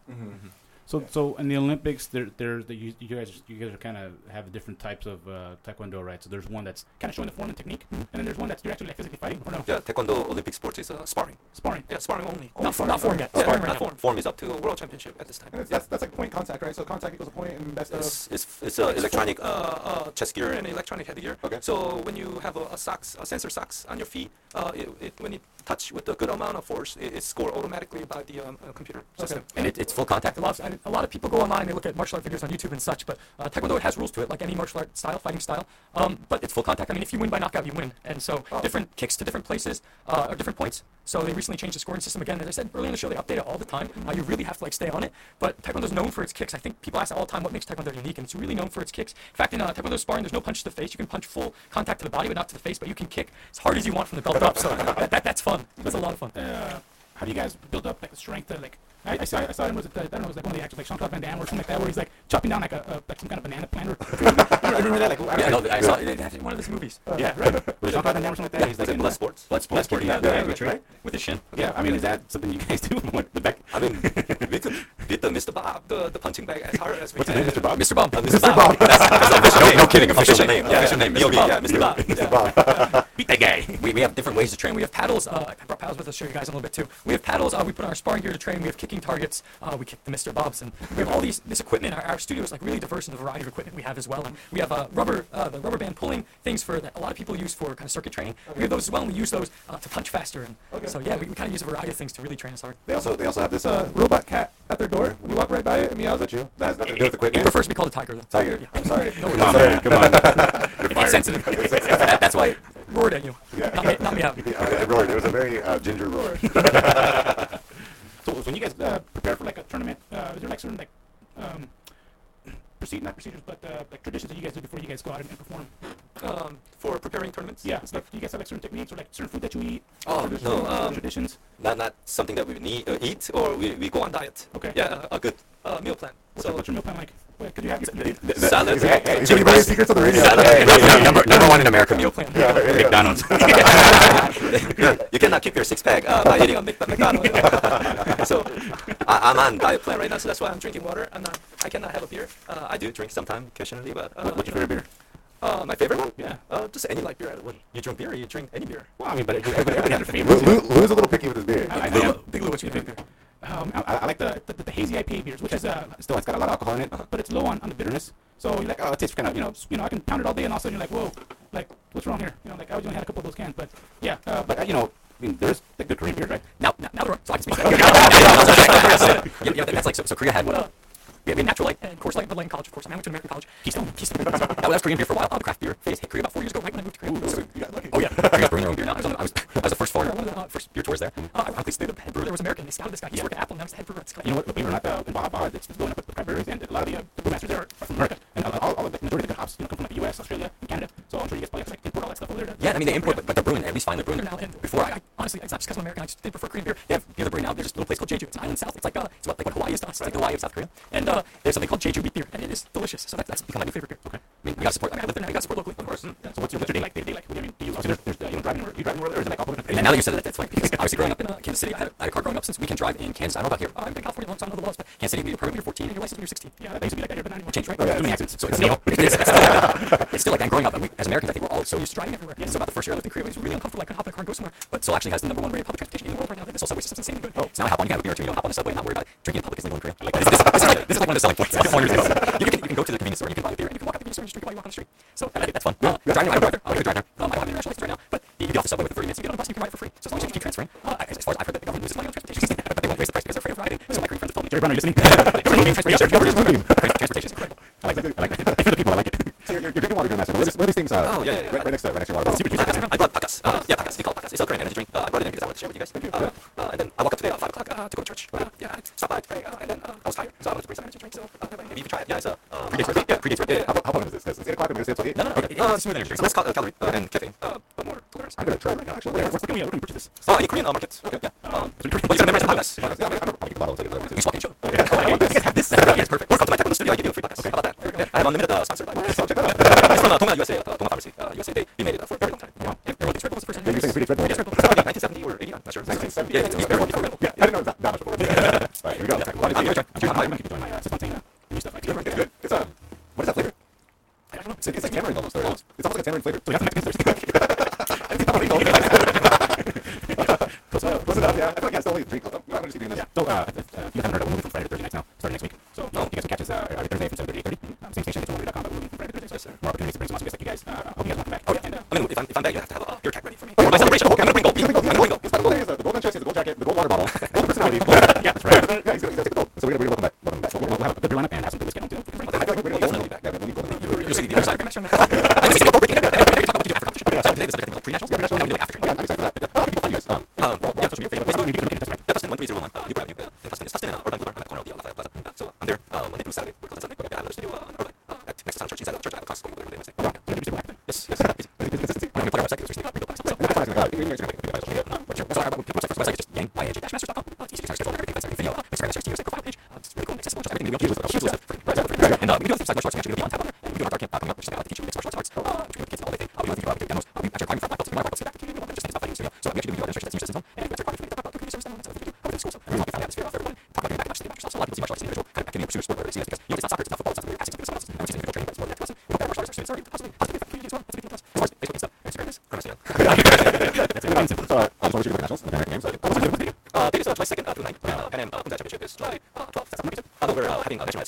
Speaker 5: So, so in the Olympics, there, there's the, you, you guys, you guys are kind of have different types of uh, taekwondo, right? So there's one that's kind of showing the form and technique, and then there's one that's you're actually like physically fighting, or no?
Speaker 8: Yeah, Taekwondo Olympic sports is uh, sparring.
Speaker 5: Sparring.
Speaker 8: Yeah, sparring only.
Speaker 9: Not form- not form yet.
Speaker 8: Yeah,
Speaker 9: Sparring right
Speaker 8: not form. Form is up to world championship at this time.
Speaker 9: And it's, that's, that's like point contact, right? So contact equals a point, and that's the.
Speaker 8: It's it's, it's uh, electronic uh, uh, chest gear and electronic headgear.
Speaker 9: Okay.
Speaker 8: So when you have a, a socks, a sensor socks on your feet, uh, it, it, when you touch with a good amount of force, it, it's scored automatically by the um, uh, computer system.
Speaker 9: And it, it's full contact. A lot, of, I- a lot of people go online, and they look at martial art videos on YouTube and such, but uh, Taekwondo it has rules to it, like any martial art style, fighting style. Um, but it's full contact. I mean, if you win by knockout, you win. And so different kicks to different places uh, are different points. So they recently changed the scoring system again. As I said earlier in the show, they update it all the time. Uh, you really have to like stay on it. But Taekwondo is known for its kicks. I think people ask all the time what makes Taekwondo unique, and it's really known for its kicks. In fact, in uh, Taekwondo sparring, there's no punch to the face. You can punch full contact to the body, but not to the face. But you can kick as hard as you want from the belt up. So that, that, that's fun. That's a lot of fun.
Speaker 5: Uh, how do you guys build up like the strength to like? I, I saw I saw him was it, I don't know it was like one of the actors like Jean Claude Van Damme or something like that where he's like chopping down like a, a like some kind of banana plant or I remember that like I
Speaker 9: Yeah, no, I saw it in one of his movies.
Speaker 5: yeah right was it Jean Claude Van Damme or something like that he's like in
Speaker 8: blood sports?
Speaker 9: Blood sports. Yeah,
Speaker 5: yeah, yeah, right.
Speaker 9: With the shin.
Speaker 5: yeah I mean is that something you guys do what the back
Speaker 8: I mean, we could beat the Mr. Bob, the, the punching bag as hard as we
Speaker 5: what's his name Mr. Bob
Speaker 9: Mr. Bob.
Speaker 8: Uh, Mr. Bob. That's, that's official
Speaker 9: No,
Speaker 8: name.
Speaker 9: no kidding. Official
Speaker 8: Official
Speaker 9: name.
Speaker 8: Yeah,
Speaker 9: Official name.
Speaker 8: B.O.B. Yeah, Mr. Bob.
Speaker 9: Mr. Bob.
Speaker 5: beat
Speaker 10: that guy.
Speaker 9: we, we have different ways to train. We have paddles. Uh, I brought paddles with us to show you guys a little bit too. We have paddles. Uh, we put on our sparring gear to train. We have kicking targets. Uh, we kick the Mr. Bobs, and we have all these this equipment. Our, our studio is like really diverse in the variety of equipment we have as well. And we have uh, rubber uh, the rubber band pulling things for that a lot of people use for kind of circuit training. We have those as well, and we use those uh, to punch faster. And so yeah, we, we kind of use a variety of things to really train us hard.
Speaker 11: They also they also have this uh, robot cat at their door. When you walk right by it, and it meows at you. That has nothing to do with
Speaker 9: He
Speaker 11: equipment.
Speaker 9: prefers to be called a tiger though.
Speaker 11: Tiger.
Speaker 9: Yeah.
Speaker 11: I'm sorry.
Speaker 9: No,
Speaker 10: Come on. Come on. You're
Speaker 9: It's
Speaker 10: fired.
Speaker 9: sensitive. That- that's why it roared at you.
Speaker 11: Yeah.
Speaker 9: Not me, not me out.
Speaker 11: Uh, it roared. It was a very uh, ginger roar.
Speaker 10: So, so when you guys uh, prepare for like a tournament, uh, is there like certain like um, procedure, not procedures, but uh, like traditions that you guys do before you guys go out and, and perform?
Speaker 8: Um, for preparing tournaments.
Speaker 10: Yeah, it's like do you guys have like certain techniques or like certain food that you eat?
Speaker 8: Oh, no,
Speaker 10: uh,
Speaker 8: um,
Speaker 10: traditions.
Speaker 8: Not not something that we need uh, eat or we, we go on diet.
Speaker 10: Okay.
Speaker 8: Yeah, a good uh, meal plan.
Speaker 10: What's,
Speaker 8: So
Speaker 10: your, what's your meal plan like? Wait, could you have
Speaker 8: salad,
Speaker 11: Hey, hey,
Speaker 8: chili
Speaker 11: hey,
Speaker 8: rice,
Speaker 11: secrets of the radio.
Speaker 8: salad,
Speaker 11: Hey, hey, hey.
Speaker 12: number, number one in America meal plan.
Speaker 10: McDonald's?
Speaker 8: you cannot keep your six pack uh, by eating a Mc- McDonald's. so I, I'm on diet plan right now, so that's why I'm drinking water. I'm not. I cannot have a beer. Uh, I do drink sometime occasionally, but uh,
Speaker 10: What's your favorite beer?
Speaker 8: Uh, my favorite one?
Speaker 10: Yeah.
Speaker 8: Uh, just any light beer. When you drink beer, you drink any beer.
Speaker 10: Well, I mean, but everybody, everybody has their
Speaker 11: Lou. Lou, Lou's a little picky with his beer.
Speaker 10: I, I
Speaker 9: Big
Speaker 10: am.
Speaker 9: Big Lou, what's your favorite beer?
Speaker 10: Um, I, I like the, the, the hazy IPA beers, which is uh, still it's got a lot of alcohol in it, but it's low on, on the bitterness. So you're like, oh, it tastes kind of you know you know I can pound it all day, and all of a sudden you're like, whoa, like what's wrong here? You know, like I was only had a couple of those cans, but yeah, uh, but uh, you know, I mean, there's the good Korean beers, right?
Speaker 9: Now, now, now, so I can speak. yeah, yeah, that's like so. So Korea had what? Uh, we had Natural Light and of course like Lane College, of course. I went to American College. Keystone, Keystone. that was Korean beer for a while. Uh, craft beer phase hit Korea about four years ago, right when I moved to Korea. So, oh yeah, Korea's brewing their own beer now. I was, on the, I was, I was the first foreigner, on one of the uh, first beer tours there. Uh, ironically, the head brewer there was American. They scouted this guy. He used to work at Apple, and now he's the head brewer. It's
Speaker 10: You know what? Believe it or not, uh, in Baja it's blowing up with, craft breweries, and a lot of the, uh, the brewmasters there are from America, and uh, all, all of the majority of the good hops, you know, come from like the U.S., Australia, and Canada. So I'm sure you guys probably have to like import all that stuff over there. to-
Speaker 9: Yeah, I mean they import, but, but they're brewing, at least finally brewing there now. And before, I, I honestly, it's not just because I'm American. I just did prefer Korean beer. They have the other brewing now. There's just a little place called Jeju. It's an island south. It's like uh, it's what, like what Hawaii is to us. It's like the Hawaii of South Korea. And uh, there's something called Jeju wheat beer, and it is delicious. So that's, that's become my new favorite beer. Okay. I mean, we gotta support. I, mean, I live there now. We gotta support locally, of course.
Speaker 10: Yeah, So what's your, what's your day like? Day to day like? What do you mean? Do you, there's, there's uh, you know, driving, you driving, or is it like all over the
Speaker 9: And now that you said that, that's funny because obviously growing up in uh, Kansas City, I had, I had a car growing up since we can drive in Kansas. I don't know about here. Uh, I've been in California a long time, I know the laws, but Kansas City, you need a permit when you're 14 and you're licensed when you're 16.
Speaker 10: Yeah, that used to be like that here, but anymore.
Speaker 9: Changed, right?
Speaker 10: Oh, yeah, too many accidents.
Speaker 9: So it's is, it's, still, it's still like that growing up. And we, as Americans, I think we're all so used to driving everywhere. Yeah. So about the first year I lived in Korea, it was really uncomfortable. I couldn't hop in a car and go somewhere. But Seoul actually has the number one rated public transportation in the world right now. This whole subway system's insanely good. Oh. So now I hop on, you have a beer or two, you don't hop on the subway, and not worry about it. Drinking in public is legal in Korea. Like, this, this, this, is like, this is like one of the selling points. Four years ago. You can, you can go to the convenience store, you can buy a beer, and you can walk out the convenience store and just drink it while you walk on the street. So I that's fun. Driving, and
Speaker 10: we
Speaker 8: don't give a shit. And uh,
Speaker 11: we
Speaker 10: don't have to
Speaker 11: like
Speaker 10: much Uh,
Speaker 11: we're
Speaker 8: uh,
Speaker 9: having a national